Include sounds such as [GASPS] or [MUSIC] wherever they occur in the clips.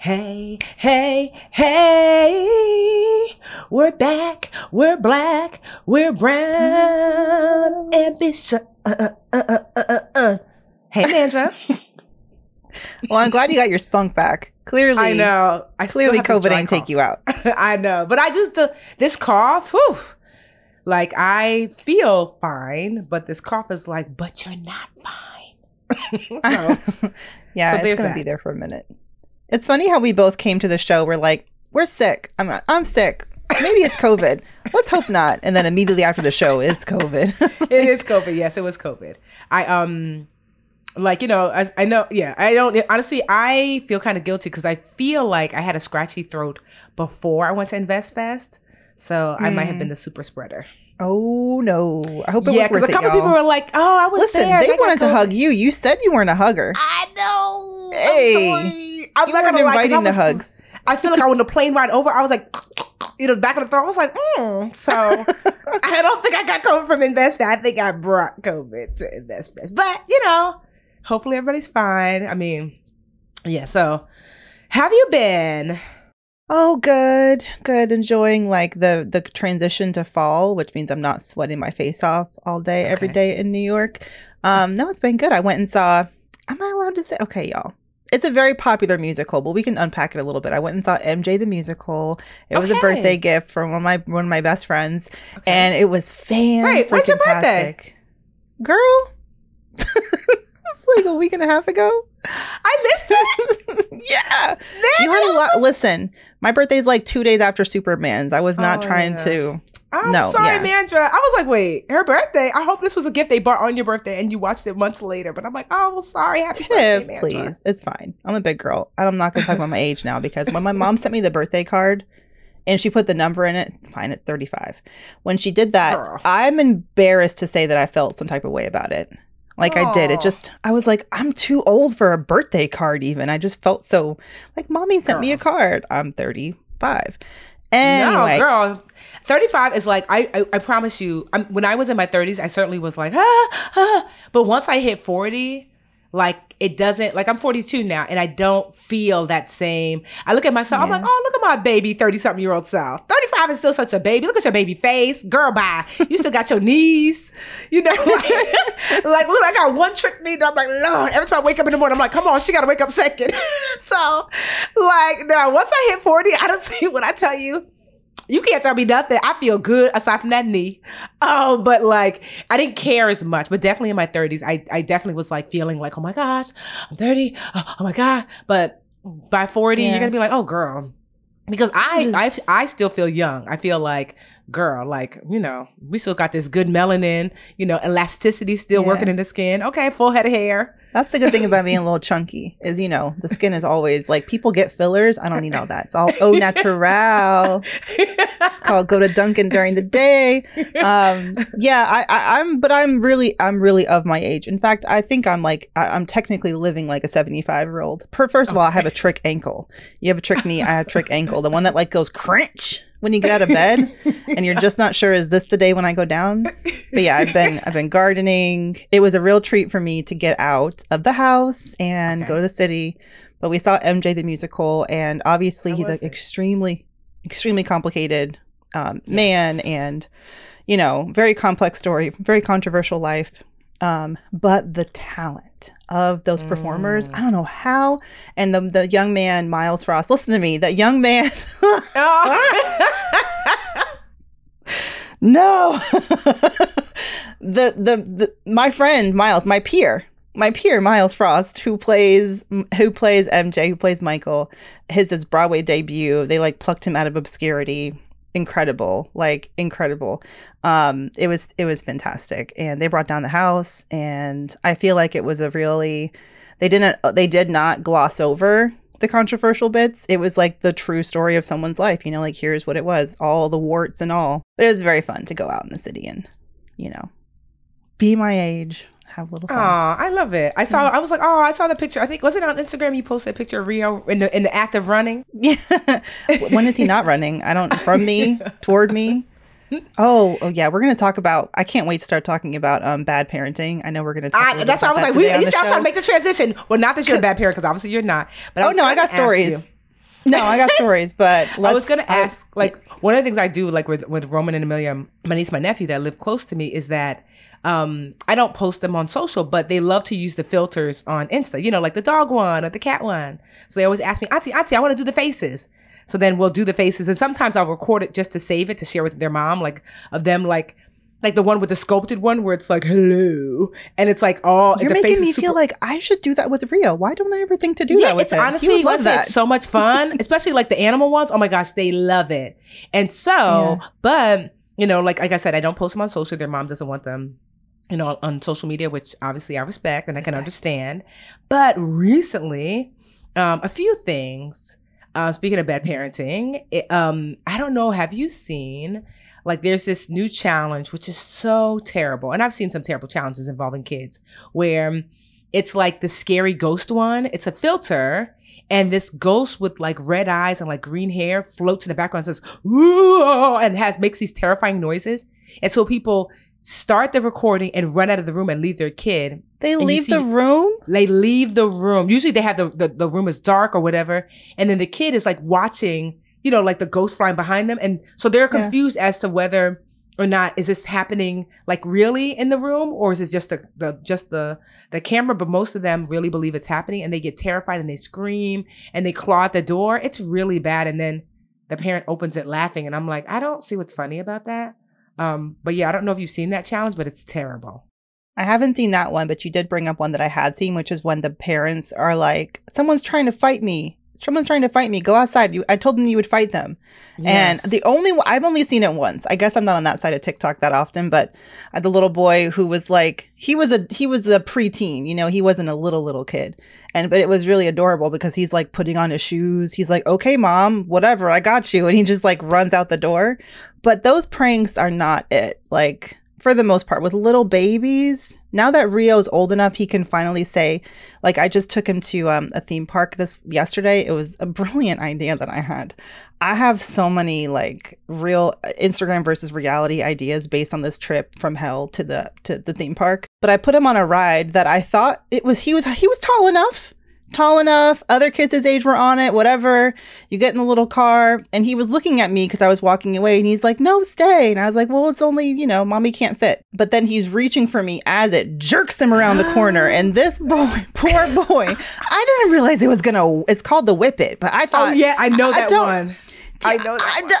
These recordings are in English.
Hey, hey, hey, we're back, we're black, we're brown, ambitious. Uh, uh, uh, uh, uh, uh. Hey, Mandra. [LAUGHS] Well, I'm glad you got your spunk back. Clearly, I know. I Clearly, COVID ain't take cough. you out. [LAUGHS] I know, but I just this cough. Whew, like I feel fine, but this cough is like, but you're not fine. [LAUGHS] so, yeah, So it's gonna that. be there for a minute. It's funny how we both came to the show. We're like, we're sick. I'm not, I'm sick. Maybe it's COVID. Let's hope not. And then immediately after the show, it's COVID. [LAUGHS] it is COVID. Yes, it was COVID. I um like you know as I know yeah I don't honestly I feel kind of guilty because I feel like I had a scratchy throat before I went to Invest Fest, so I might have been the super spreader. oh no! I hope it yeah, because a couple y'all. people were like, "Oh, I was Listen, there." they I wanted to hug you. You said you weren't a hugger. I know. Hey, I'm you not gonna lie, I inviting the hugs. I feel like I on the plane ride over, I was like, [SNIFFS] you know, back of the throat. I was like, mm. so [LAUGHS] I don't think I got COVID from InvestFest. I think I brought COVID to InvestFest. But you know, hopefully everybody's fine. I mean, yeah. So, have you been? Oh, good, good. Enjoying like the the transition to fall, which means I'm not sweating my face off all day every Okay. day in New York. Um, no, it's been good. I went and saw. Am I allowed to say? Okay, y'all. It's a very popular musical, but we can unpack it a little bit. I went and saw MJ the musical. It was a birthday gift from one of my one of my best friends, and it was fan. Wait, when's your birthday? Girl, [LAUGHS] it's like a week and a half ago. I missed it. [LAUGHS] yeah. Man, You had a lot. Listen, my birthday's like two days after Superman's. I was not Oh, trying yeah. to. I'm No, sorry, yeah. Mandra. I was like, wait, her birthday. I hope this was a gift they bought on your birthday and you watched it months later. But I'm like, oh, well, sorry. Happy Tiff, birthday, Mandra. please. It's fine. I'm a big girl. And I'm not going to talk about my age now because when my mom sent me the birthday card and she put the number in it, fine, it's 35. When she did that, Girl. I'm embarrassed to say that I felt some type of way about it. Like I did. It just, I was like, I'm too old for a birthday card, even. I just felt so like, mommy sent me a card. I'm 35. Anyway. No, girl. 35 is like, I I, I promise you, I'm, when I was in my 30s, I certainly was like, ah, ah. But once I hit 40, like, it doesn't, like, I'm 42 now, and I don't feel that same. I look at myself, I'm like, oh, look at my baby 30 something year old self. 35 is still such a baby. Look at your baby face. Girl, bye. You still got your knees. You know, [LAUGHS] like, like, look, I got one trick knee. I'm like, Lord, every time I wake up in the morning, I'm like, come on, she got to wake up second. [LAUGHS] so, like, now, once I hit 40, I don't [LAUGHS] see what I tell you. You can't tell me nothing. I feel good aside from that knee. Oh, but like I didn't care as much. But definitely in my 30s, I, I definitely was like feeling like, oh my gosh, I'm 30. Oh, oh my God. But by 40, Yeah. you're gonna be like, oh girl. Because I, Just- I I still feel young. I feel like, girl, like, you know, we still got this good melanin, you know, elasticity still Yeah. working in the skin. Okay, full head of hair. That's the good thing about being a little chunky is, you know, the skin is always like people get fillers. I don't need all that. It's all au [LAUGHS] natural. It's called go to Dunkin' during the day. [LAUGHS] Um, yeah, I, I, I'm, but I'm really, I'm really of my age. In fact, I think I'm like, I, I'm technically living like a 75 year old. First of all, I have a trick ankle. You have a trick knee. I have a trick ankle. The one that like goes crunch when you get out of bed, [LAUGHS] and you're just not sure is this the day when I go down. But yeah, I've been, I've been gardening. It was a real treat for me to get out of the house and Okay. go to the city. But we saw MJ the musical, and obviously How he's an it? extremely, extremely complicated um, man, and you know, very complex story, very controversial life. Um, but the talent of those performers, Mm. I don't know how. And the the young man, Miles Frost, listen to me, that young man. [LAUGHS] [LAUGHS] No. [LAUGHS] the, the the my friend Miles, my peer, my peer Miles Frost, who plays who plays MJ, who plays Michael, his his Broadway debut. They like plucked him out of obscurity. Incredible, like incredible. Um, it was it was fantastic, and they brought down the house, and I feel like it was a really they didn't they did not gloss over the controversial bits. It was like the true story of someone's life, you know, like here's what it was, all the warts and all. But it was very fun to go out in the city and, you know, be my age, have a little fun. Oh, I love it. I saw. I was like, oh, I saw the picture. I think was it on Instagram? You posted a picture of Rio in the in the act of running. [LAUGHS] Yeah. when is he not running? I don't. From me [LAUGHS] toward me. Oh, oh yeah, we're gonna talk about. I can't wait to start talking about um bad parenting. I know we're gonna. talk I, that's why I was like, we, you sound trying to make the transition. Well, not that you're a bad parent, because obviously you're not. But oh no, I got stories. No, I got stories, but [LAUGHS] I was gonna ask. Like yes. one of the things I do, like with with Roman and Amelia, my niece, my nephew that live close to me, is that um, I don't post them on social, but they love to use the filters on Insta, you know, like the dog one or the cat one. So they always ask me, Auntie, Auntie, I want to do the faces. So then we'll do the faces, and sometimes I'll record it just to save it to share with their mom, like of them like like the one with the sculpted one where it's like hello and it's like all you're making me super- feel like i should do that with rio why don't i ever think to do yeah, that with it's him? honestly love that. So much fun [LAUGHS] especially like the animal ones oh my gosh they love it and so yeah. but you know like like i said i don't post them on social their mom doesn't want them you know on social media which obviously i respect and i can understand but recently um a few things uh, speaking of bad parenting, it, um, I don't know. Have you seen like there's this new challenge which is so terrible, and I've seen some terrible challenges involving kids where it's like the scary ghost one. It's a filter, and this ghost with like red eyes and like green hair floats in the background and says Ooh, and has makes these terrifying noises, and so people start the recording and run out of the room and leave their kid. They leave see, the room? They leave the room. Usually they have the, the, the room is dark or whatever. And then the kid is like watching, you know, like the ghost flying behind them. And so they're confused yeah. as to whether or not is this happening like really in the room or is it just the, the just the the camera but most of them really believe it's happening and they get terrified and they scream and they claw at the door it's really bad and then the parent opens it laughing and i'm like i don't see what's funny about that um, but yeah, I don't know if you've seen that challenge, but it's terrible. I haven't seen that one, but you did bring up one that I had seen, which is when the parents are like, "Someone's trying to fight me. Someone's trying to fight me. Go outside." You, I told them you would fight them, yes. and the only I've only seen it once. I guess I'm not on that side of TikTok that often, but the little boy who was like, he was a he was a preteen. You know, he wasn't a little little kid, and but it was really adorable because he's like putting on his shoes. He's like, "Okay, mom, whatever, I got you," and he just like runs out the door. But those pranks are not it. Like, for the most part, with little babies, now that Rio's old enough, he can finally say, like, I just took him to um, a theme park this yesterday. It was a [LAUGHS] brilliant idea that I had. I have so many like real uh, Instagram versus reality ideas based on this trip from hell to the to the theme park. But I put him on a ride that I thought it was he was he was tall enough tall enough. Other kids his age were on it, whatever. You get in the little car. And he was looking at me because I was walking away and he's like, no, stay. And I was like, well, it's only, you know, mommy can't fit. But then he's reaching for me as it jerks him around the corner. And [GASPS] this boy, poor boy, I didn't realize it was going to, it's called the whip it. But I oh, thought, oh, yeah, I know that I one. I know that I, one.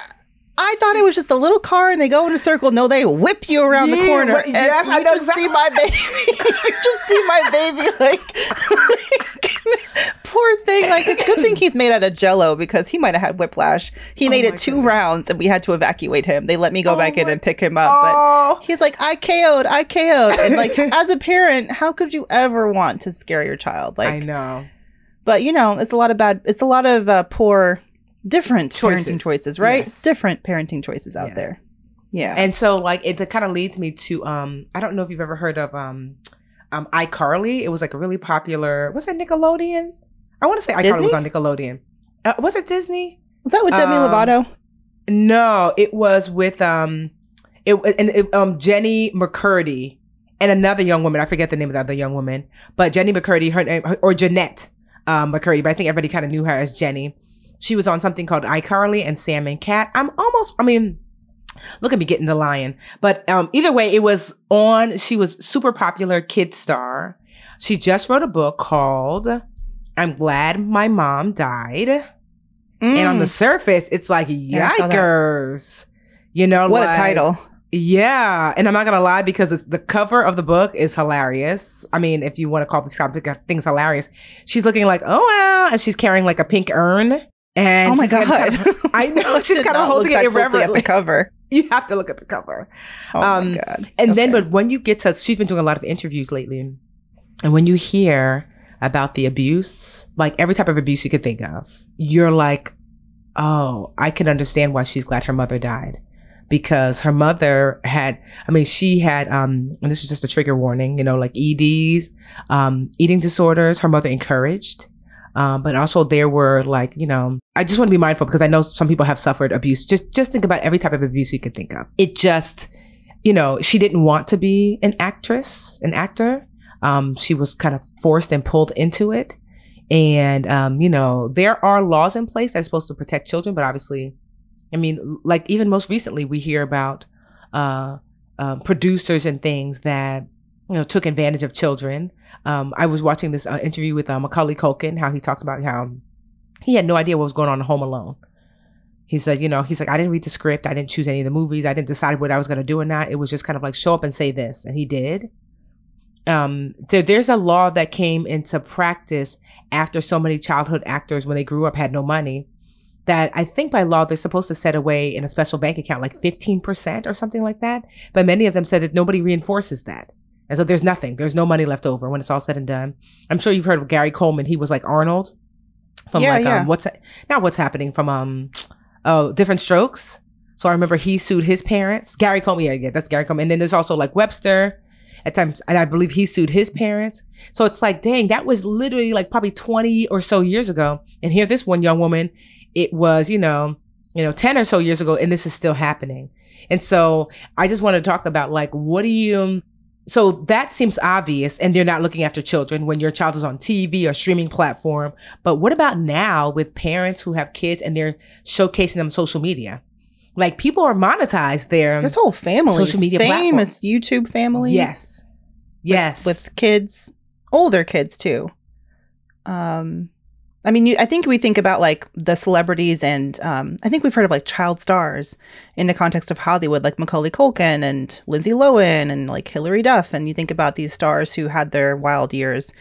I thought it was just a little car and they go in a circle. No, they whip you around yeah, the corner. and yes, I just exactly. see my baby. [LAUGHS] you just see my baby like, [LAUGHS] poor thing. Like a good thing he's made out of jello because he might have had whiplash. He oh made it two goodness. rounds and we had to evacuate him. They let me go oh back in and pick him up. Oh. But he's like, I KO'd, I KO'd. And like [LAUGHS] as a parent, how could you ever want to scare your child? Like I know. But you know, it's a lot of bad it's a lot of uh, poor different choices. parenting choices, right? Yes. Different parenting choices out yeah. there. Yeah. And so like it kind of leads me to um I don't know if you've ever heard of um um iCarly. It was like a really popular was it Nickelodeon? I want to say iCarly was on Nickelodeon. Uh, was it Disney? Was that with Demi um, Lovato? No, it was with um it and it, um Jenny McCurdy and another young woman. I forget the name of the other young woman, but Jenny McCurdy, her name or Jennette um, McCurdy, but I think everybody kind of knew her as Jenny. She was on something called iCarly and Sam and Cat. I'm almost, I mean, look at me getting the lion. But um, either way, it was on. She was super popular kid star. She just wrote a book called "I'm Glad My Mom Died," mm. and on the mm. surface, it's like yikers. You know what like, a title. Yeah, and I'm not gonna lie because it's, the cover of the book is hilarious. I mean, if you want to call this of things hilarious, she's looking like oh wow, and she's carrying like a pink urn. And oh my she's kind god! of- I [LAUGHS] know she's kind of holding it closely at the cover. [LAUGHS] You have to look at the cover. Oh Um, my god! And then, but when you get to, she's been doing a lot of interviews lately. And when you hear about the abuse, like every type of abuse you could think of, you're like, oh, I can understand why she's glad her mother died. Because her mother had, I mean, she had, um, and this is just a trigger warning, you know, like EDs, um, eating disorders, her mother encouraged. Um, but also there were like, you know, I just want to be mindful because I know some people have suffered abuse. Just, just think about every type of abuse you could think of. It just, you know, she didn't want to be an actress, an actor. Um, she was kind of forced and pulled into it. And, um, you know, there are laws in place that are supposed to protect children, but obviously, I mean, like even most recently, we hear about, uh, um, producers and things that, you know, took advantage of children. Um, I was watching this uh, interview with uh, Macaulay Culkin, how he talked about how he had no idea what was going on in Home Alone. He said, you know, he's like, I didn't read the script. I didn't choose any of the movies. I didn't decide what I was going to do or not. It was just kind of like show up and say this. And he did. Um, there, there's a law that came into practice after so many childhood actors, when they grew up, had no money. That I think by law, they're supposed to set away in a special bank account like 15% or something like that. But many of them said that nobody reinforces that. And so there's nothing. There's no money left over when it's all said and done. I'm sure you've heard of Gary Coleman. He was like Arnold from Yeah, like yeah. um what's not what's happening from um oh different strokes. So I remember he sued his parents. Gary Coleman, yeah, yeah, that's Gary Coleman. And then there's also like Webster at times, and I believe he sued his parents. So it's like, dang, that was literally like probably 20 or so years ago. And here, this one young woman, it was, you know, you know, 10 or so years ago, and this is still happening. And so I just want to talk about like, what do you, so that seems obvious, and they're not looking after children when your child is on TV or streaming platform. But what about now with parents who have kids and they're showcasing them social media? Like people are monetized there. There's whole families, Social media famous YouTube families. Yes. Yes. with kids, older kids too. Um, I mean, you, I think we think about like the celebrities, and um, I think we've heard of like child stars in the context of Hollywood, like Macaulay Culkin and Lindsay Lohan and like Hilary Duff, and you think about these stars who had their wild years,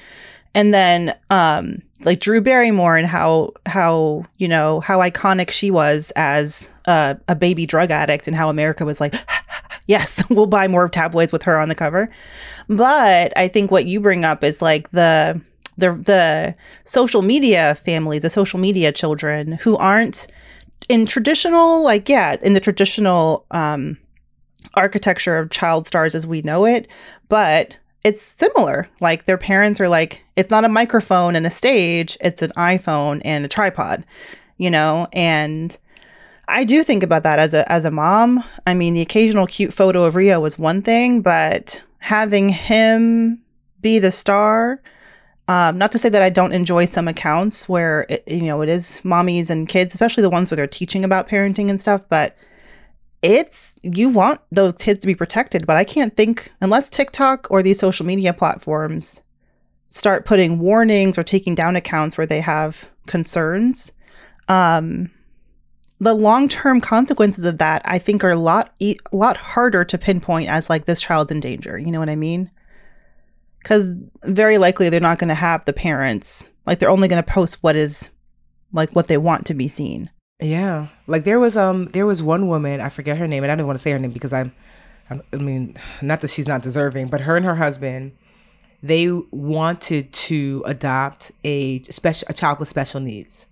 and then um, like Drew Barrymore and how how you know how iconic she was as a, a baby drug addict, and how America was like, [LAUGHS] yes, [LAUGHS] we'll buy more tabloids with her on the cover. But I think what you bring up is like the the the social media families, the social media children who aren't in traditional like yeah, in the traditional um architecture of child stars as we know it, but it's similar. Like their parents are like it's not a microphone and a stage, it's an iPhone and a tripod, you know, and I do think about that as a as a mom. I mean, the occasional cute photo of Rio was one thing, but having him be the star, um, not to say that I don't enjoy some accounts where it, you know it is mommies and kids, especially the ones where they're teaching about parenting and stuff, but it's you want those kids to be protected, but I can't think unless TikTok or these social media platforms start putting warnings or taking down accounts where they have concerns. Um, the long-term consequences of that i think are a lot a lot harder to pinpoint as like this child's in danger you know what i mean because very likely they're not going to have the parents like they're only going to post what is like what they want to be seen Yeah, like there was um there was one woman I forget her name and I don't want to say her name because I'm, I'm I mean not that she's not deserving, but her and her husband they wanted to adopt a special a child with special needs,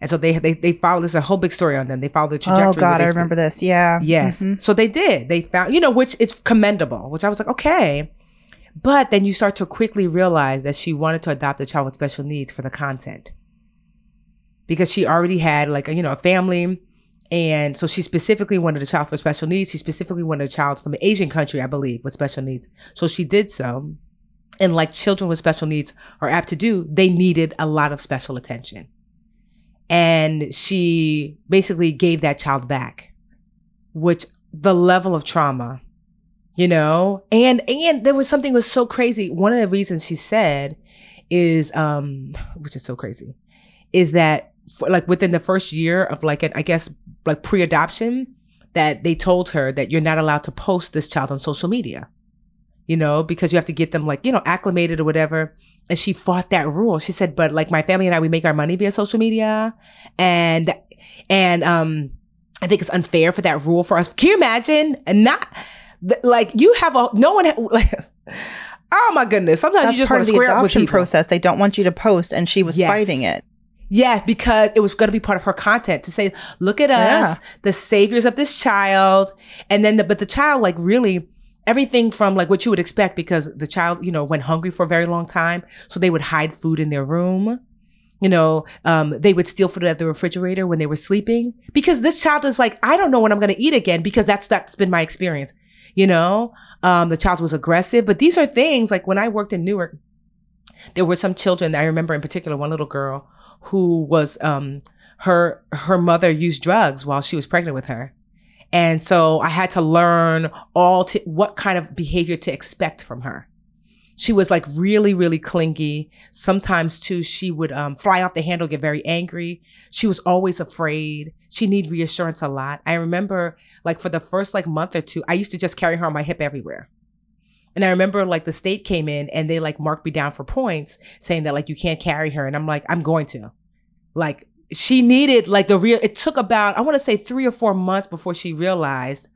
and so they they they followed this a whole big story on them. They followed the trajectory. oh god i remember this yeah Yes. Mhm. So they did. They found, you know, which it's commendable, which I was like, okay. But then you start to quickly realize that she wanted to adopt a child with special needs for the content. Because she already had like, a, you know, a family. And so she specifically wanted a child for special needs. She specifically wanted a child from an Asian country, I believe, with special needs. So she did so. And like children with special needs are apt to do, they needed a lot of special attention. And she basically gave that child back which the level of trauma you know and and there was something was so crazy one of the reasons she said is um [LAUGHS] which is so crazy is that like within the first year of like an i guess like pre-adoption that they told her that you're not allowed to post this child on social media, you know, because you have to get them like, you know, acclimated or whatever. And she fought that rule. She said, but like my family and I, we make our money via social media. And, and, um, I think it's unfair for that rule for us. Can you imagine? And not like you have a, no one, like, [LAUGHS] oh my goodness. Sometimes That's you just part want of the square up with adoption process. They don't want you to post, and she was Yes. fighting it. Yes, because it was going to be part of her content to say, look at us, Yeah. the saviors of this child. And then, the, but the child, like really, everything from like what you would expect because the child, you know, went hungry for a very long time. So they would hide food in their room. You know, um, they would steal food out of the refrigerator when they were sleeping because this child is like, I don't know when I'm going to eat again because that's, that's been my experience. You know, um, the child was aggressive, but these are things like when I worked in Newark, there were some children I remember in particular one little girl who was um her her mother used drugs while she was pregnant with her. And so I had to learn all to what kind of behavior to expect from her. She was like really, really clingy. Sometimes too, she would um, fly off the handle, get very angry. She was always afraid. She needed reassurance a lot. I remember like for the first like month or two, I used to just carry her on my hip everywhere. And I remember like the state came in and they like marked me down for points saying that like you can't carry her. And I'm like, I'm going to. Like she needed like the real, it took about, I want to say three or four months before she realized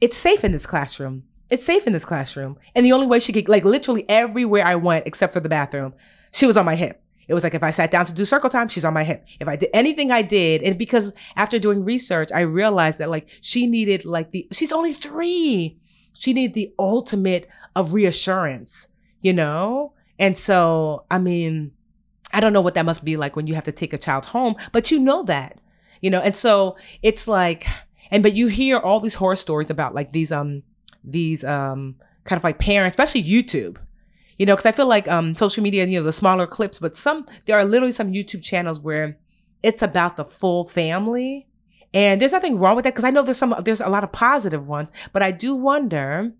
it's safe in this classroom. It's safe in this classroom. And the only way she could, like literally everywhere I went except for the bathroom, she was on my hip. It was like if I sat down to do circle time, she's on my hip. If I did anything I did, and because after doing research, I realized that like she needed like the, she's only three. She needed the ultimate of reassurance, you know? And so, I mean, I don't know what that must be like when you have to take a child home, but you know that, you know? And so it's like, and, but you hear all these horror stories about like these, um, these, um, kind of like parents, especially YouTube, you know, because I feel like, um, social media, you know, the smaller clips, but some, there are literally some YouTube channels where it's about the full family. And there's nothing wrong with that because I know there's some, there's a lot of positive ones, but I do wonder,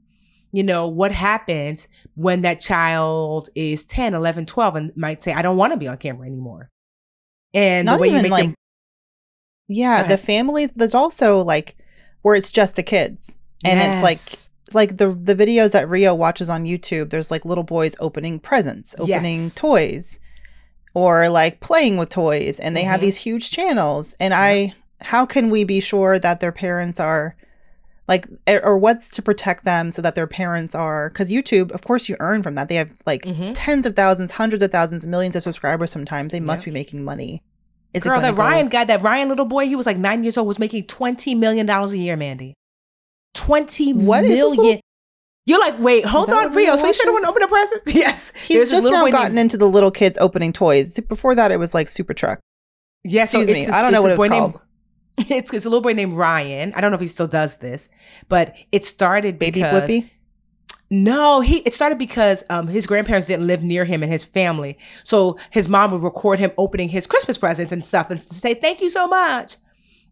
you know, what happens when that child is 10, 11, 12 and might say, I don't want to be on camera anymore. And Not the way even you make like, them, yeah, the families. There's also like where it's just the kids, and it's like like the the videos that Rio watches on YouTube. There's like little boys opening presents, opening Yes. toys, or like playing with toys, and they have Mhm. these huge channels. And I, how can we be sure that their parents are? Like, or what's to protect them so that their parents are? Because YouTube, of course, you earn from that. They have like Mhm. tens of thousands, hundreds of thousands, millions of subscribers. Sometimes they must Yeah. be making money. Is Girl, that go- Ryan guy, that Ryan little boy, he was like nine years old, was making $20 million a year, Mandy. Twenty What million. little- You're like, wait, hold on, Rio. So you should have went open a present? [LAUGHS] Yes. He's just now gotten named- into the little kids opening toys. Before that, it was like Super Truck. Yeah, so Excuse me. I don't know what it's boy named- called. It's, it's a little boy named Ryan. I don't know if he still does this, but it started Baby because Blippi. No, he it started because um his grandparents didn't live near him and his family. So his mom would record him opening his Christmas presents and stuff and say thank you so much.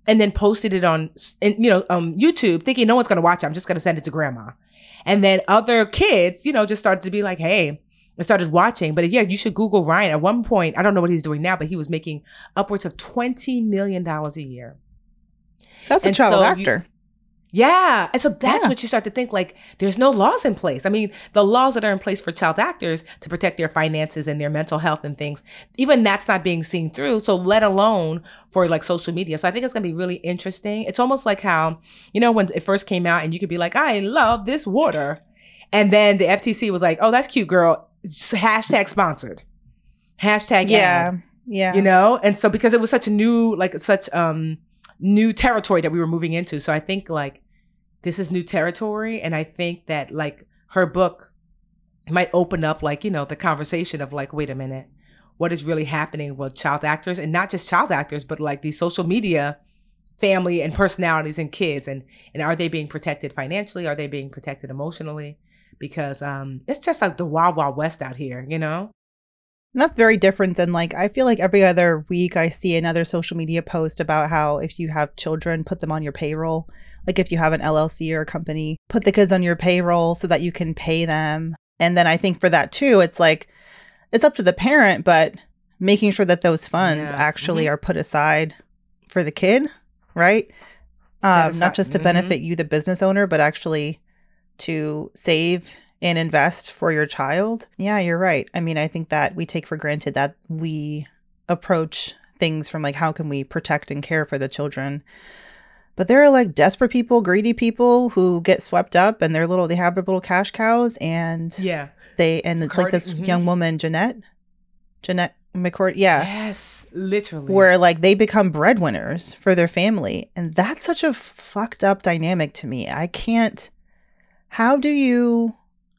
And then posted it on and you know um YouTube thinking no one's going to watch it. I'm just going to send it to grandma. And then other kids, you know, just started to be like, "Hey, I started watching, but yeah, you should Google Ryan. At one point, I don't know what he's doing now, but he was making upwards of twenty million dollars a year. So that's a child so you- actor. Yeah. And so that's Yeah. what you start to think like there's no laws in place. I mean, the laws that are in place for child actors to protect their finances and their mental health and things, even that's not being seen through. So let alone for like social media. So I think it's going to be really interesting. It's almost like how, you know, when it first came out and you could be like, I love this water. And then the FTC was like, oh, that's cute, girl. It's hashtag sponsored. Hashtag ad Yeah. Yeah. you know and so because it was such a new like such um new territory that we were moving into. So i think like this is new territory and i think that like her book might open up like you know the conversation of like wait a minute what is really happening with child actors? And not just child actors but like these social media family and personalities and kids and and are they being protected financially? Are they being protected emotionally? Because um it's just like the wild wild west out here you know And that's very different than like I feel like every other week I see another social media post about how if you have children, put them on your payroll. Like if you have an LLC or a company, put the kids on your payroll so that you can pay them. And then I think for that too, it's like it's up to the parent, but making sure that those funds Yeah. actually Mhm. are put aside for the kid, right? um, not just to Mhm. benefit you, the business owner, but actually to save and invest for your child. Yeah, you're right. I mean, I think that we take for granted that we approach things from like, how can we protect and care for the children? But there are like desperate people, greedy people who get swept up and they're little, they have their little cash cows and Yeah. they, and it's like this mhm. young woman, Jennette, Jennette McCord. Yeah Yes. Literally. where like they become breadwinners for their family and that's such a fucked up dynamic to me i can't how do you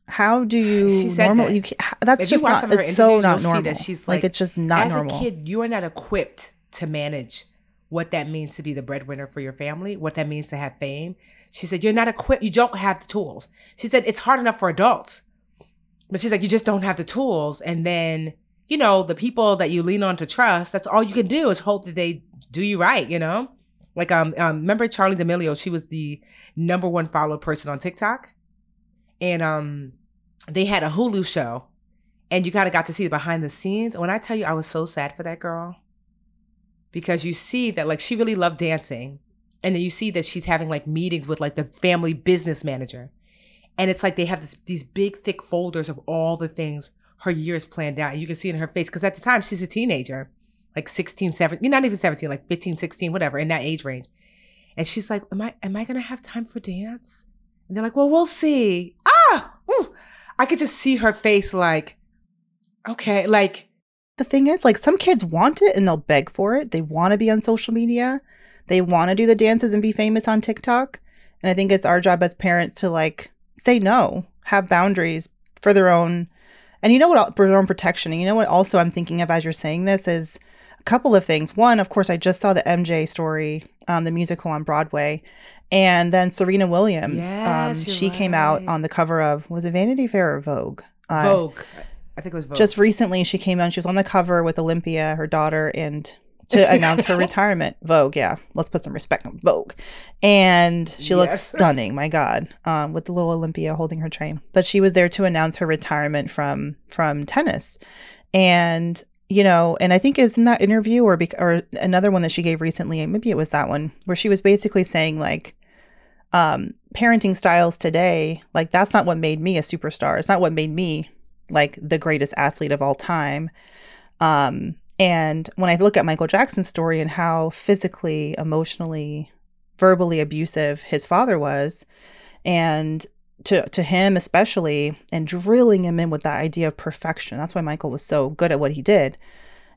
how do you She said normal that. you can't, that's If just not some of her it's so not normal that she's like, like, it's just not As normal a kid, you are not equipped to manage what that means to be the breadwinner for your family, what that means to have fame. She said, You're not equipped. You don't have the tools. She said, It's hard enough for adults. But she's like, You just don't have the tools. And then, you know, the people that you lean on to trust, that's all you can do is hope that they do you right, you know? Like, um, um remember Charli D'Amelio? She was the number one followed person on TikTok. And um they had a Hulu show and you kind of got to see the behind the scenes. When I tell you, I was so sad for that girl because you see that like she really loved dancing, and then you see that she's having like meetings with like the family business manager, and it's like they have this, these big thick folders of all the things her years planned out. And you can see in her face because at the time she's a teenager, like 16, 17, not even 17, like 15, 16, whatever, in that age range. And she's like, Am I am I gonna have time for dance? And they're like, Well, we'll see. Ah, ooh. I could just see her face like, okay, like the thing is like some kids want it and they'll beg for it. They want to be on social media. They want to do the dances and be famous on tiktok. And i think it's our job as parents to like say no have boundaries for their own and you know what for their own protection. And you know what also i'm thinking of as you're saying this is a couple of things. One of course i just saw the mj story um, the musical on broadway and then serena williams um, Yes, you're she came out on the cover of was it vanity fair or vogue? Uh, Vogue. I think it was Vogue. just recently she came out. she was on the cover with olympia her daughter and to [LAUGHS] announce her retirement. Vogue yeah. Let's put some respect on vogue. And she looks [LAUGHS] stunning my god um, with the little olympia holding her train. But she was there to announce her retirement from from tennis. And you know and i think it was in that interview or bec- or another one that she gave recently maybe it was that one where she was basically saying like um parenting styles today like that's not what made me a superstar. It's not what made me like the greatest athlete of all time. Um and when i look at michael jackson's story and how physically emotionally verbally abusive his father was and to to him especially and drilling him in with that idea of perfection that's why michael was so good at what he did.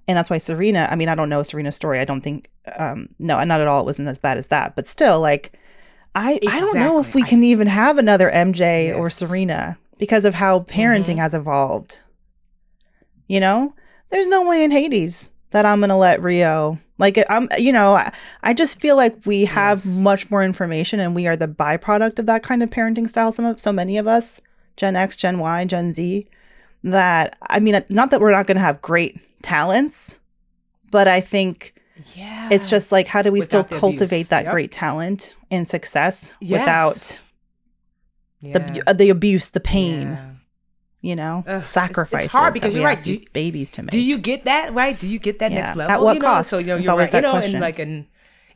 And that's why serena i mean i don't know serena's story. I don't think um no not at all. It wasn't as bad as that. But still like i i don't know if Exactly. we can even have another mj or serena because of how parenting Mhm. has evolved you know there's no way in hades that i'm gonna let rio like i'm you know i, I just feel like we have Yes. much more information and we are the byproduct of that kind of parenting style some of so many of us gen x gen y gen z that i mean not that we're not gonna have great talents but i think yeah. it's just like how do we still Without abuse. cultivate that Yep. great talent and success Yes. without yeah. the uh, the abuse the pain Yeah. you know Ugh, it's- it's hard because you're right. Do you- babies to make Do you get that right? Do you get that Yeah. next level? At what you know? cost? So you know, you're right. that You know, question. and like, and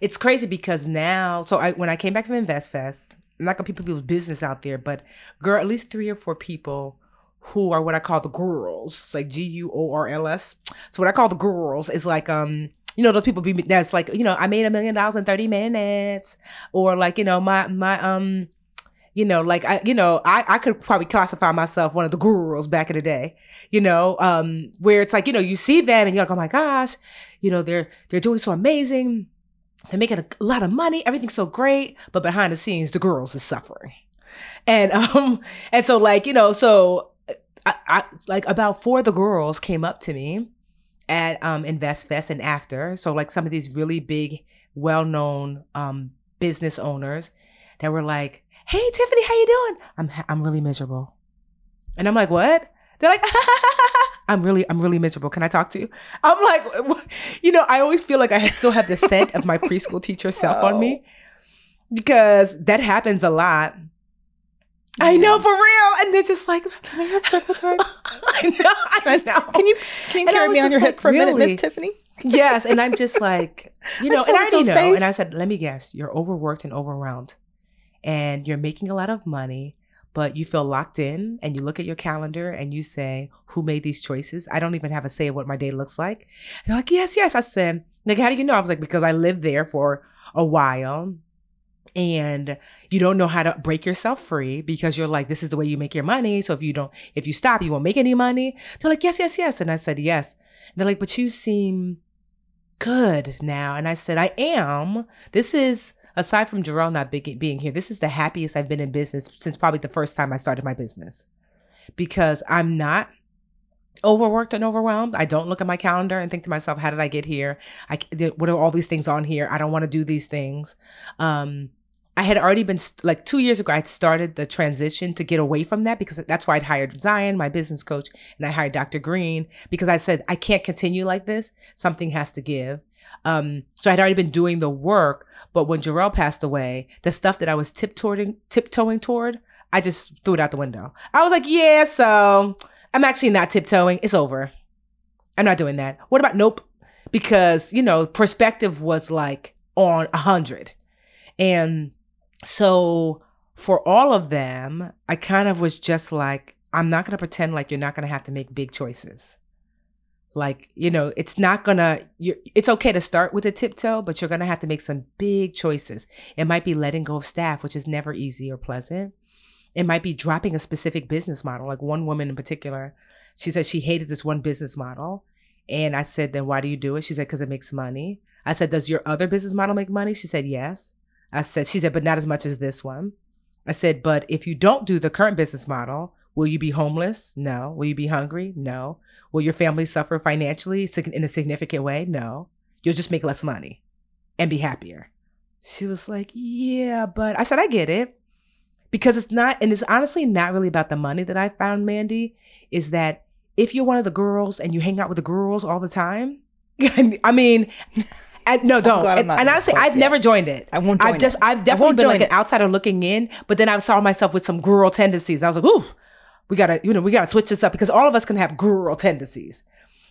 it's crazy because now, so I when I came back from Invest Fest, I'm not gonna put people's business out there, but girl, at least three or four people who are what I call the girls, like G U O R L S. So what I call the girls is like, um, you know, those people be that's like, you know, I made a million dollars in 30 minutes, or like, you know, my my um. You know, like I, you know, I, I could probably classify myself one of the girls back in the day, you know, um, where it's like, you know, you see them and you're like, oh my gosh, you know, they're they're doing so amazing. They're making a lot of money. Everything's so great. But behind the scenes, the girls is suffering. And [LAUGHS] um, and so like, you know, so I, I like about four of the girls came up to me at um Invest Fest and after. So like some of these really big, well-known um business owners that were like, "Hey Tiffany, how you doing?" I'm ha- I'm really miserable. And I'm like, "What?" They're like, [LAUGHS] "I'm really I'm really miserable. Can I talk to you?" I'm like, "What?" you know, I always feel like I still have the scent of my [LAUGHS] preschool teacher self on me because that happens a lot. I know for real, and they're just like, can we have circle [LAUGHS] time I know, I know. can you can you carry me on your like, hip for a minute miss tiffany yes, and I'm just like, [LAUGHS] you know, and I already know. safe. And I said, let me guess, you're overworked and overwhelmed, and you're making a lot of money, but you feel locked in, and you look at your calendar and you say, who made these choices? I don't even have a say of what my day looks like. And they're like, yes, yes. I said, like, how do you know? I was like, because I lived there for a while. And you don't know how to break yourself free because you're like, this is the way you make your money. So if you don't, if you stop, you won't make any money. They're like, yes, yes, yes. And I said, yes. They're like, but you seem good now. And I said, I am. This is, aside from Jarrell not being here, this is the happiest I've been in business since probably the first time I started my business because I'm not overworked and overwhelmed. I don't look at my calendar and think to myself, how did I get here? I, what are all these things on here? I don't want to do these things. Um, I had already been like two years ago. I started the transition to get away from that because that's why I'd hired Zion, my business coach, and I hired Dr. Green because I said I can't continue like this. Something has to give. Um, so I'd already been doing the work, but when Jarrell passed away, the stuff that I was tiptoeing tiptoeing toward, I just threw it out the window. I was like, yeah, so I'm actually not tiptoeing. It's over. I'm not doing that. What about nope? Because you know, perspective was like on a hundred, and so for all of them, I kind of was just like, I'm not to pretend like you're not to have to make big choices. Like, you know, it's not going to, it's okay to start with a tiptoe, but you're to have to make some big choices. It might be letting go of staff, which is never easy or pleasant. It might be dropping a specific business model. Like one woman in particular, she said she hated this one business model. And I said, then why do you do it? She said, because it makes money. I said, does your other business model make money? She said, yes. I said, she said, but not as much as this one. I said, but if you don't do the current business model, will you be homeless? No. Will you be hungry? No. Will your family suffer financially in a significant way? No. You'll just make less money and be happier. She was like, yeah, but I said, I get it. Because it's not, and it's honestly not really about the money that I found, Mandy, is that if you're one of the girls and you hang out with the girls all the time, [LAUGHS] I mean, [LAUGHS] no, don't. And, and honestly, I've yet. never joined it. I won't. I've just, it. I've definitely been like it. an outsider looking in, but then I saw myself with some girl tendencies. I was like, ooh, we gotta, you know, we gotta switch this up because all of us can have girl tendencies,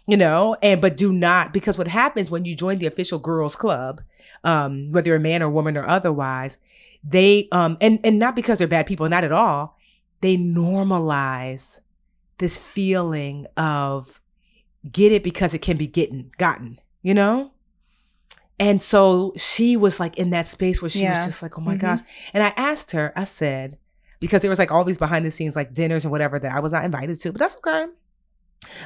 you know, and but do not because what happens when you join the official girls club, um, whether you're a man or woman or otherwise, they um and and not because they're bad people, not at all. They normalize this feeling of get it because it can be getting gotten, you know? And so she was like in that space where she yeah. was just like, oh my mm-hmm. gosh. And I asked her, I said, because there was like all these behind the scenes like dinners and whatever that I was not invited to, but that's okay.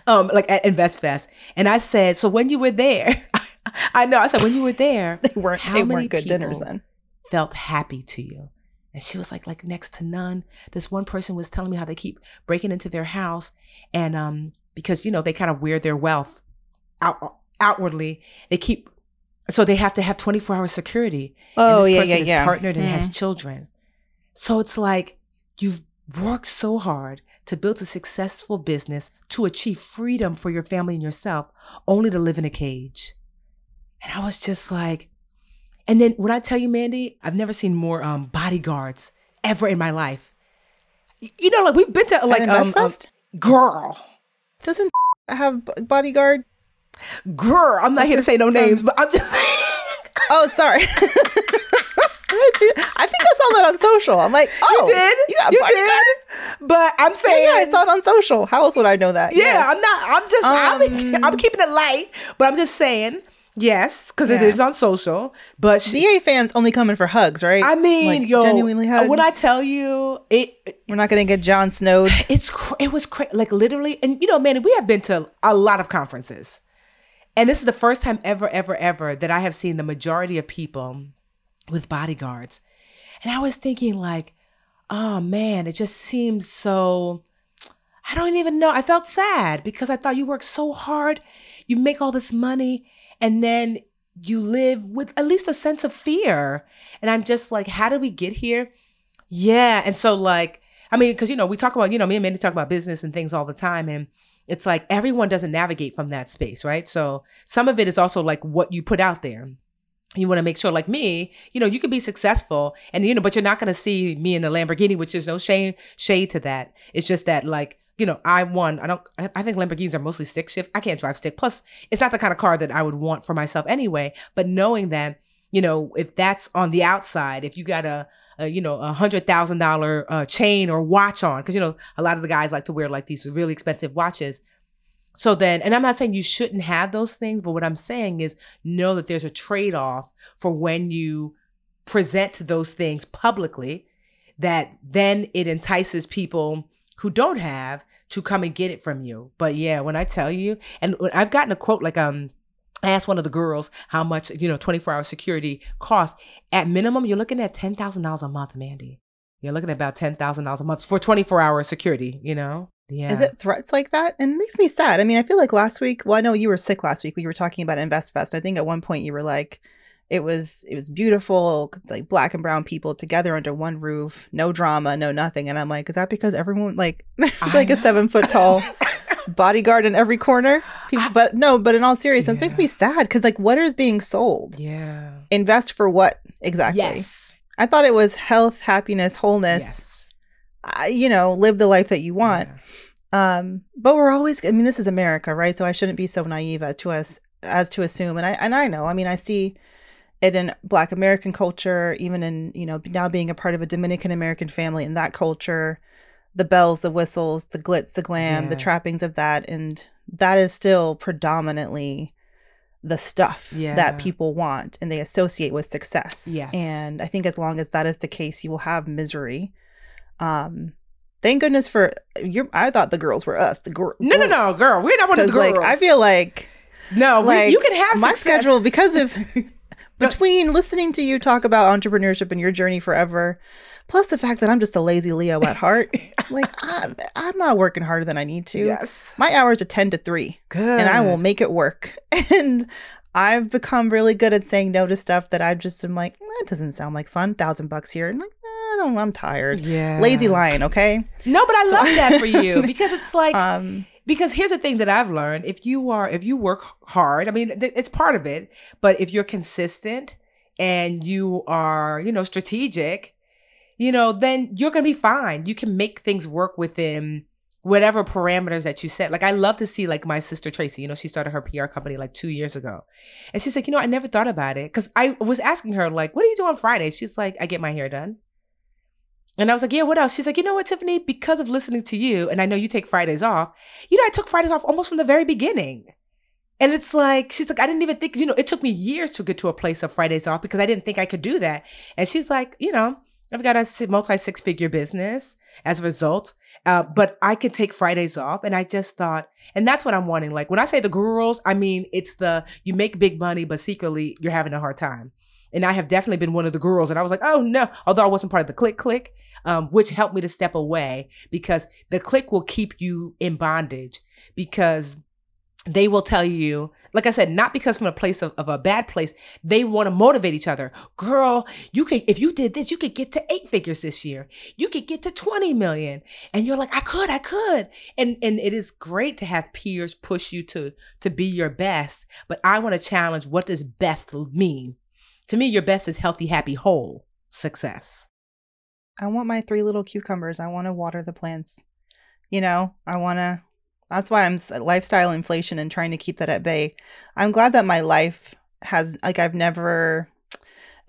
Um, like at Invest Fest. And I said, so when you were there, [LAUGHS] I know, I said, when you were there, they weren't, how they weren't good dinners then. Felt happy to you. And she was like, like next to none. This one person was telling me how they keep breaking into their house. And um, because, you know, they kind of wear their wealth out outwardly, they keep so they have to have 24 hour security. Oh, and this yeah, person yeah, is yeah. partnered and Mhm. has children. So it's like you've worked so hard to build a successful business to achieve freedom for your family and yourself, only to live in a cage. And I was just like, and then when I tell you, Mandy, I've never seen more um, bodyguards ever in my life. You know, like we've been to like um, um, girl, Doesn't [LAUGHS] have b- bodyguard? girl. I'm not here to say no names, but I'm just [LAUGHS] saying. Oh, sorry. [LAUGHS] I think I saw that on social. I'm like, oh, you did. You got you did. But I'm saying, yeah, I saw it on social. How else would I know that? Yeah, Yes. I'm not. I'm just. I'm, Um, I'm keeping it light, but I'm just saying. Yes, because it Yeah. is on social. But she, BA fans only coming for hugs, right? I mean, Like, yo, genuinely hugs. when I tell you, it We're not gonna get John Snowed. [SIGHS] it's cra- it was cra- like literally, and you know, man, we have been to a lot of conferences, and this is the first time ever, ever, ever that I have seen the majority of people with bodyguards, and I was thinking like, oh man, it just seems so. I don't even know. I felt sad because I thought you work so hard, you make all this money, and then you live with at least a sense of fear. And I'm just like, how did we get here? Yeah. And so, like, I mean, because, you know, we talk about, you know, me and Mandy talk about business and things all the time. And it's like everyone doesn't navigate from that space, right? So some of it is also like what you put out there. You want to make sure, like me, you know, you can be successful and, you know, but you're not going to see me in a Lamborghini, which is no shame, shade to that. It's just that, like, you know, I won. I don't. I think Lamborghinis are mostly stick shift. I can't drive stick. Plus, it's not the kind of car that I would want for myself anyway. But knowing that, you know, if that's on the outside, if you got a, a you know, a hundred thousand dollar uh, chain or watch on, because you know, a lot of the guys like to wear like these really expensive watches. So then, and I'm not saying you shouldn't have those things, but what I'm saying is know that there's a trade off for when you present those things publicly, that then it entices people who don't have to come and get it from you. But yeah, when I tell you, and I've gotten a quote like, um, I asked one of the girls how much, you know, 24 hour security costs. At minimum, you're looking at $10,000 a month, Mandi. You're looking at about $10,000 a month for 24 hour security, you know? Yeah. Is it threats like that? And it makes me sad. I mean, I feel like last week, well, I know you were sick last week. We were talking about InvestFest. I think at one point you were like, it was it was beautiful. It's like black and brown people together under one roof, no drama, no nothing. And I'm like, is that because everyone like [LAUGHS] it's like a seven foot tall [LAUGHS] bodyguard in every corner? People, but no, but in all seriousness, it makes me sad because like what is being sold? Yeah. Invest for what exactly? Yes. I thought it was health, happiness, wholeness. Yes. You know, live the life that you want. Yeah. Um, but we're always I mean, this is America, right? So I shouldn't be so naive as to us as to assume. And I and I know, I mean, I see in black American culture, even in, you know, now being a part of a Dominican American family in that culture, the bells, the whistles, the glitz, the glam, the trappings of that. And that is still predominantly the stuff Yeah. that people want and they associate with success. Yes. And I think as long as that is the case, you will have misery. Um, thank goodness for you. I thought the girls were us. The gir- No, no, no, girls. girl. We're not one of the girls. like I feel like no. we- like you can have my success. schedule because of [LAUGHS] between listening to you talk about entrepreneurship and your journey forever, plus the fact that I'm just a lazy Leo at [LAUGHS] heart. like I'm, I'm not working harder than I need to. Yes. My hours are ten to three, Good. and I will make it work. [LAUGHS] And I've become really good at saying no to stuff that I just am like, that doesn't sound like fun. Thousand bucks here, and like, I don't. I'm tired. Yeah. Lazy lion. Okay. No, but I So- love that for [LAUGHS] you because it's like Um. Because here's the thing that I've learned: if you are if you work hard, I mean, th- it's part of it. But if you're consistent and you are, you know, strategic, you know, then you're gonna be fine. You can make things work within whatever parameters that you set. Like I love to see like my sister Tracy, you know, she started her PR company like 2 years ago. And she's like, "You know, I never thought about it cuz I was asking her like, "What do you do on Friday?" She's like, "I get my hair done." And I was like, "Yeah, what else?" She's like, "You know what, Tiffany, because of listening to you and I know you take Fridays off, you know, I took Fridays off almost from the very beginning." And it's like, she's like, I didn't even think, you know, it took me years to get to a place of Fridays off because I didn't think I could do that. And she's like, you know, I've got a multi six figure business as a result, uh, but I can take Fridays off. And I just thought, and that's what I'm wanting. Like when I say the girls, I mean, it's the you make big money, but secretly you're having a hard time. And I have definitely been one of the girls. And I was like, oh no, although I wasn't part of the click click, um, which helped me to step away because the click will keep you in bondage because they will tell you, like I said, not because from a place of, of a bad place, they want to motivate each other. Girl, you can if you did this, you could get to eight figures this year. You could get to 20 million. And you're like, I could, I could. And and it is great to have peers push you to to be your best. But I want to challenge what does best mean? To me, your best is healthy, happy, whole success. I want my three little cucumbers. I want to water the plants. You know, I want to. That's why I'm lifestyle inflation and trying to keep that at bay. I'm glad that my life has, like, I've never,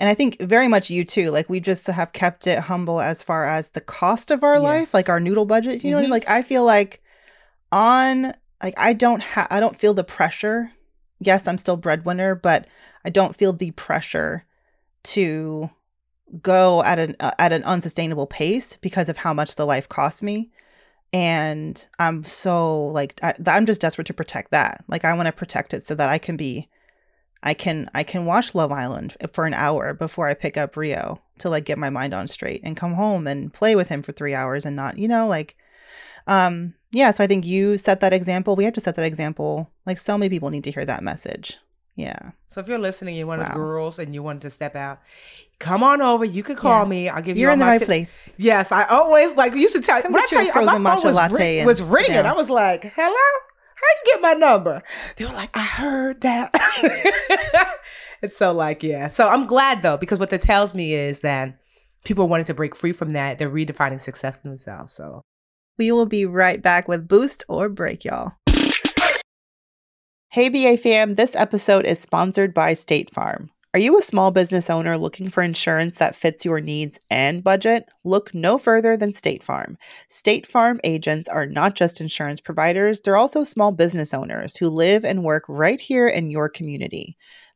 and I think very much you too. Like, we just have kept it humble as far as the cost of our Yes. life, like our noodle budget. You know what I mean? Mhm. Like, I feel like on, like, I don't have, I don't feel the pressure. Yes, I'm still breadwinner, but I don't feel the pressure to go at an uh, at an unsustainable pace because of how much the life costs me. And i'm so like I, i'm just desperate to protect that. Like i want to protect it so that i can be i can i can watch love island for an hour before i pick up rio to like get my mind on straight and come home and play with him for three hours and not you know like um yeah so i think you set that example we have to set that example like so many people need to hear that message yeah So if you're listening, you're one of the girls and you wanted to step out, come on over. You can call Yeah. me. I'll give you you're in the right tip- place Yes, I always like used to tell. Come when I tell you you, frozen my matcha was, latte ring- and was ringing. down. I was like, "Hello, how do you get my number?" They were like, "I heard that." [LAUGHS] it's so like, yeah. So I'm glad though because what that tells me is that people wanting to break free from that. They're redefining success for themselves. So We will be right back with Boost or Break, y'all. Hey, BA fam, this episode is sponsored by State Farm. Are you a small business owner looking for insurance that fits your needs and budget? Look no further than State Farm. State Farm agents are not just insurance providers, they're also small business owners who live and work right here in your community.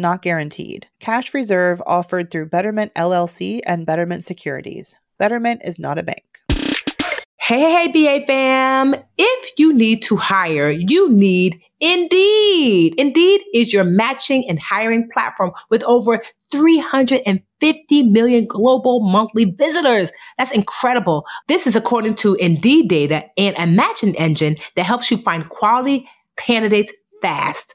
not guaranteed. Cash reserve offered through Betterment LLC and Betterment Securities. Betterment is not a bank. Hey, hey, BA fam. If you need to hire, you need Indeed. Indeed is your matching and hiring platform with over 350 million global monthly visitors. That's incredible. This is according to Indeed data and a matching engine that helps you find quality candidates fast.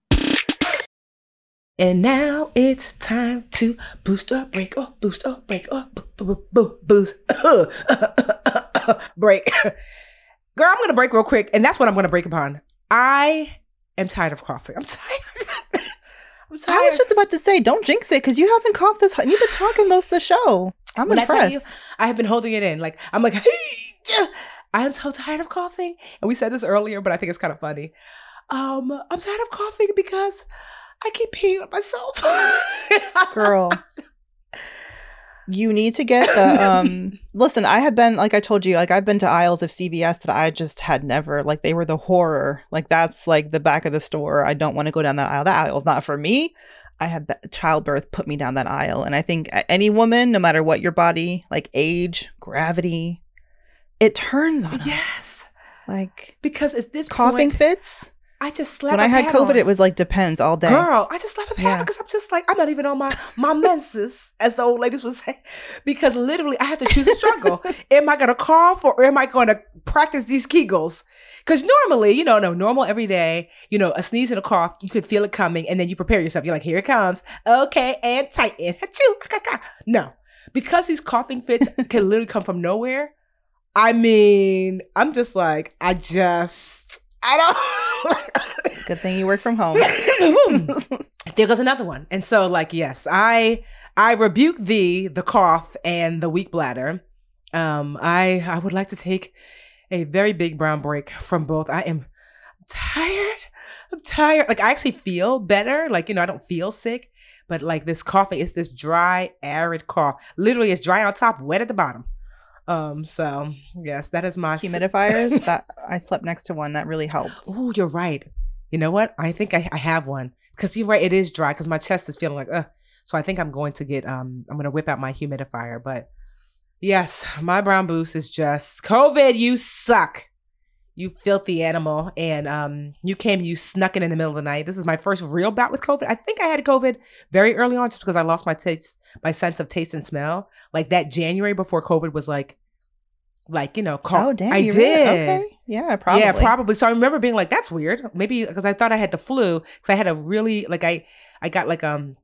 And now it's time to boost or break or boost or break or boost [COUGHS] break. [COUGHS] Girl, I'm gonna break real quick, and that's what I'm gonna break upon. I am tired of coughing. I'm [LAUGHS] tired. I'm tired. I was just about to say, don't jinx it, because you haven't coughed this. You've been talking most of the show. I'm when impressed. I, you, I have been holding it in. Like I'm like, [LAUGHS] I am so tired of coughing. And we said this earlier, but I think it's kind of funny. Um, I'm tired of coughing because I keep peeing on myself. [LAUGHS] Girl. You need to get the um [LAUGHS] listen, I have been like I told you, like I've been to aisles of CVS that I just had never like they were the horror. Like that's like the back of the store. I don't want to go down that aisle. That aisle's not for me. I have childbirth put me down that aisle. And I think any woman, no matter what your body, like age, gravity, it turns on yes. us. Yes. Like because it's this coughing point, fits. I just slept. When I had COVID, on. it was like depends all day. Girl, I just slept a pad because I'm just like I'm not even on my my menses, as the old ladies would say, [LAUGHS] because literally I have to choose a struggle. [LAUGHS] am I gonna cough or am I gonna practice these Kegels? Because normally, you know, no normal every day, you know, a sneeze and a cough, you could feel it coming, and then you prepare yourself. You're like, here it comes. Okay, and tighten. No, because these coughing fits [LAUGHS] can literally come from nowhere. I mean, I'm just like, I just, I don't. Good thing you work from home. [LAUGHS] there goes another one. And so, like, yes, I I rebuke thee, the cough and the weak bladder. Um, I I would like to take a very big brown break from both. I am tired. I'm tired. Like I actually feel better. Like, you know, I don't feel sick, but like this coughing is this dry, arid cough. Literally it's dry on top, wet at the bottom. Um, so yes, that is my humidifiers. [LAUGHS] that I slept next to one that really helped. Oh, you're right. you know what? I think I, I have one because you're right. It is dry because my chest is feeling like, uh. So I think I'm going to get, um, I'm going to whip out my humidifier. But yes, my brown boost is just COVID. You suck. You filthy animal. And um, you came, you snuck in in the middle of the night. This is my first real bout with COVID. I think I had COVID very early on just because I lost my taste, my sense of taste and smell. Like that January before COVID was like, like you know, call, oh damn! I did. Really? Okay. Yeah, probably. Yeah, probably. So I remember being like, "That's weird." Maybe because I thought I had the flu because I had a really like I I got like um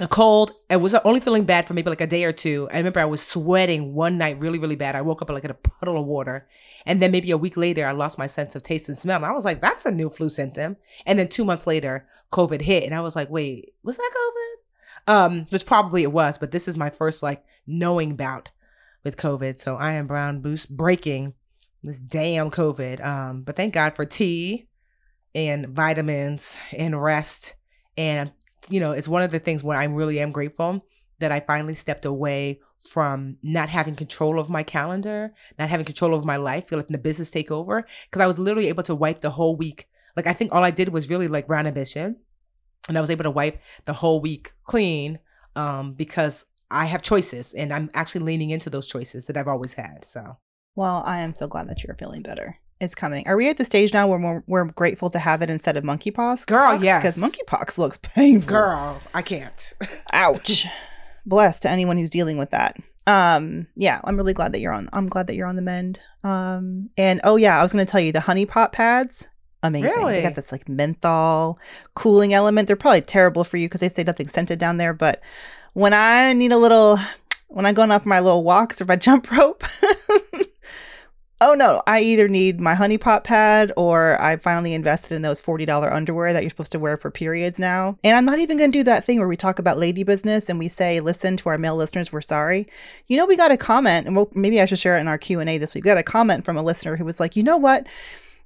a cold. I was only feeling bad for maybe like a day or two. I remember I was sweating one night really really bad. I woke up like in a puddle of water, and then maybe a week later I lost my sense of taste and smell. And I was like, "That's a new flu symptom." And then two months later, COVID hit, and I was like, "Wait, was that COVID?" Um, which probably it was, but this is my first like knowing bout with COVID. So I am brown boost breaking this damn COVID. Um, but thank God for tea and vitamins and rest. And, you know, it's one of the things where I really am grateful that I finally stepped away from not having control of my calendar, not having control of my life, like the business take over. Cause I was literally able to wipe the whole week. Like I think all I did was really like brown ambition. And I was able to wipe the whole week clean um, because I have choices and I'm actually leaning into those choices that I've always had. So well, I am so glad that you're feeling better. It's coming. Are we at the stage now where we're, we're grateful to have it instead of monkeypox? Girl, yes. Because monkeypox looks painful. Girl, I can't. [LAUGHS] Ouch. Blessed to anyone who's dealing with that. Um, yeah, I'm really glad that you're on. I'm glad that you're on the mend. Um, and oh yeah, I was gonna tell you the honey pot pads. Amazing. Really? They got this like menthol cooling element. They're probably terrible for you because they say nothing scented down there. But when I need a little, when I'm going off my little walks or my [LAUGHS] jump rope, oh no, I either need my honey pot pad or I finally invested in those $40 underwear that you're supposed to wear for periods now. And I'm not even going to do that thing where we talk about lady business and we say, listen to our male listeners, we're sorry. You know, we got a comment and we'll, maybe I should share it in our Q&A this week. We got a comment from a listener who was like, you know what?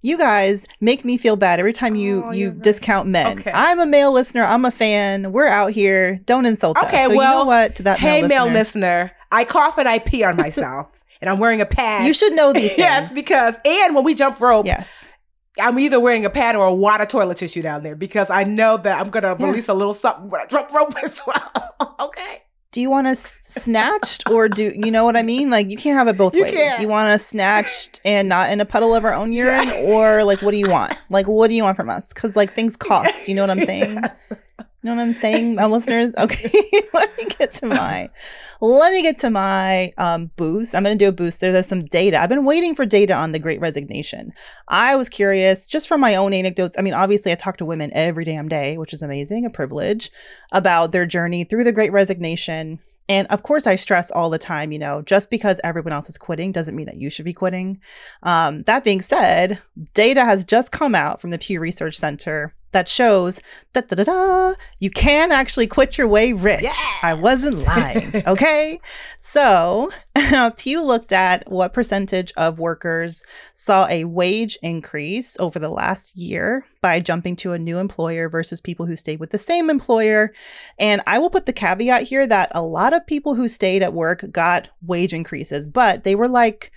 You guys make me feel bad every time you Oh, you right. discount men. Okay. I'm a male listener. I'm a fan. We're out here. Don't insult us. Okay, So you know well, what? To that hey, male, male listener, listener, I cough and I pee on myself, [LAUGHS] and I'm wearing a pad. you should know these [LAUGHS] things. yes, because and when we jump rope, yes. I'm either wearing a pad or a wad of toilet tissue down there because I know that I'm gonna Yeah. release a little something when I jump rope [LAUGHS] as well. okay. Do you want us snatched or do you know what I mean? Like you can't have it both You ways. can't. You want us snatched and not in a puddle of our own urine, or like what do you want? Like what do you want from us? Because like things [LAUGHS] cost. You know what I'm saying? You know what I'm saying, my listeners? [LAUGHS] Okay, [LAUGHS] let me get to my let me get to my um, boost. I'm going to do a booster. There's some data. I've been waiting for data on the Great Resignation. I was curious, just from my own anecdotes. I mean, obviously, I talk to women every damn day, which is amazing, a privilege, about their journey through the Great Resignation. And of course, I stress all the time, you know, just because everyone else is quitting doesn't mean that you should be quitting. Um, that being said, data has just come out from the Pew Research Center that shows da, da, da, da, you can actually quit your way rich. I wasn't lying. [LAUGHS] Okay. So [LAUGHS] Pew looked at what percentage of workers saw a wage increase over the last year by jumping to a new employer versus people who stayed with the same employer. And I will put the caveat here that a lot of people who stayed at work got wage increases, but they were like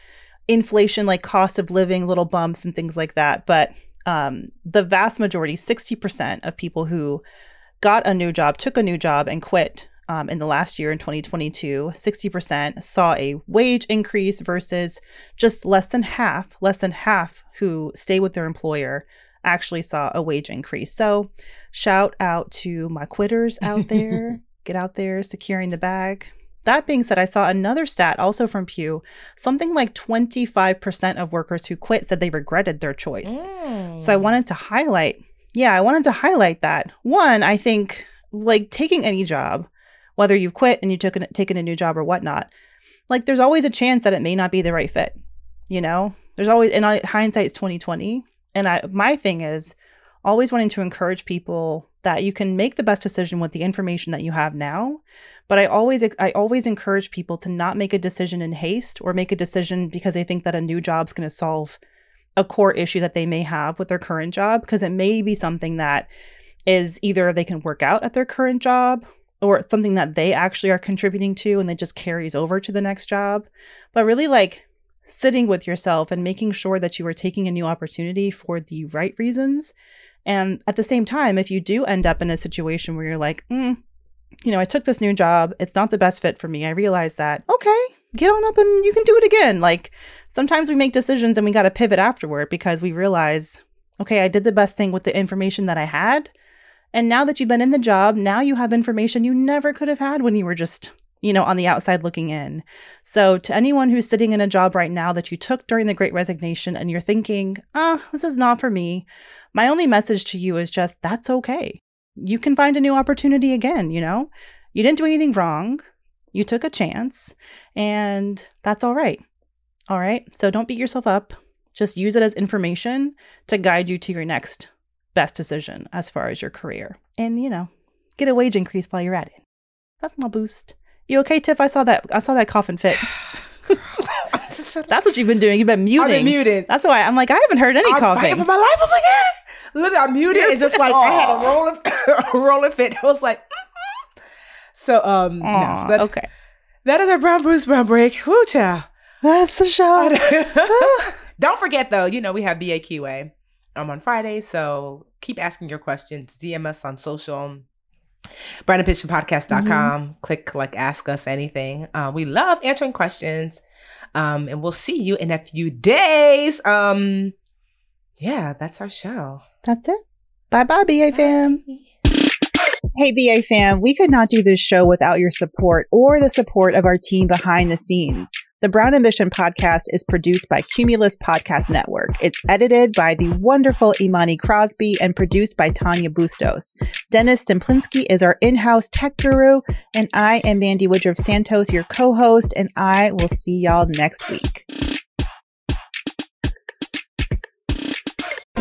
inflation, like cost of living, little bumps and things like that. But um, the vast majority, 60% of people who got a new job, took a new job, and quit um, in the last year in 2022, 60% saw a wage increase versus just less than half, less than half who stay with their employer actually saw a wage increase. So, shout out to my quitters out [LAUGHS] there. Get out there securing the bag. That being said, I saw another stat also from Pew. Something like 25% of workers who quit said they regretted their choice. Mm. So I wanted to highlight, yeah, I wanted to highlight that. One, I think like taking any job, whether you've quit and you took an, taken a new job or whatnot, like there's always a chance that it may not be the right fit. You know, there's always, and I, hindsight's 2020. And I, my thing is always wanting to encourage people that you can make the best decision with the information that you have now. But I always, I always encourage people to not make a decision in haste or make a decision because they think that a new job's going to solve a core issue that they may have with their current job because it may be something that is either they can work out at their current job or something that they actually are contributing to and it just carries over to the next job. But really like sitting with yourself and making sure that you are taking a new opportunity for the right reasons And at the same time, if you do end up in a situation where you're like, mm, you know, I took this new job, it's not the best fit for me. I realize that, okay, get on up and you can do it again. Like sometimes we make decisions and we got to pivot afterward because we realize, okay, I did the best thing with the information that I had. And now that you've been in the job, now you have information you never could have had when you were just, you know, on the outside looking in. So, to anyone who's sitting in a job right now that you took during the great resignation and you're thinking, ah, oh, this is not for me, my only message to you is just that's okay. You can find a new opportunity again, you know? You didn't do anything wrong. You took a chance, and that's all right. All right. So don't beat yourself up. Just use it as information to guide you to your next best decision as far as your career. And, you know, get a wage increase while you're at it. That's my boost. You okay, Tiff? I saw that. I saw that coffin fit. [SIGHS] [SIGHS] [SIGHS] That's what you've been doing. You've been muting. I've been muted. That's why I'm like, I haven't heard any I'm coughing. for my life over here. Look, I muted and just like I had a rolling, [LAUGHS] a fit. I was like, mm-hmm. so um, Aww, no, that, okay. That is our Brown Bruce Brown break. Woo, child. That's the show. [LAUGHS] Don't forget though, you know we have BAQA um, on Friday, so keep asking your questions. DM us on social. BrownAmbitionPodcast.com. Mm-hmm. Click like ask us anything. Uh, we love answering questions. Um, and we'll see you in a few days. Um, yeah, that's our show. That's it. Bye bye, BA fam. Hey, BA fam, we could not do this show without your support or the support of our team behind the scenes. The Brown Ambition podcast is produced by Cumulus Podcast Network. It's edited by the wonderful Imani Crosby and produced by Tanya Bustos. Dennis Stemplinsky is our in-house tech guru, and I am Mandi Woodruff Santos, your co-host, and I will see y'all next week.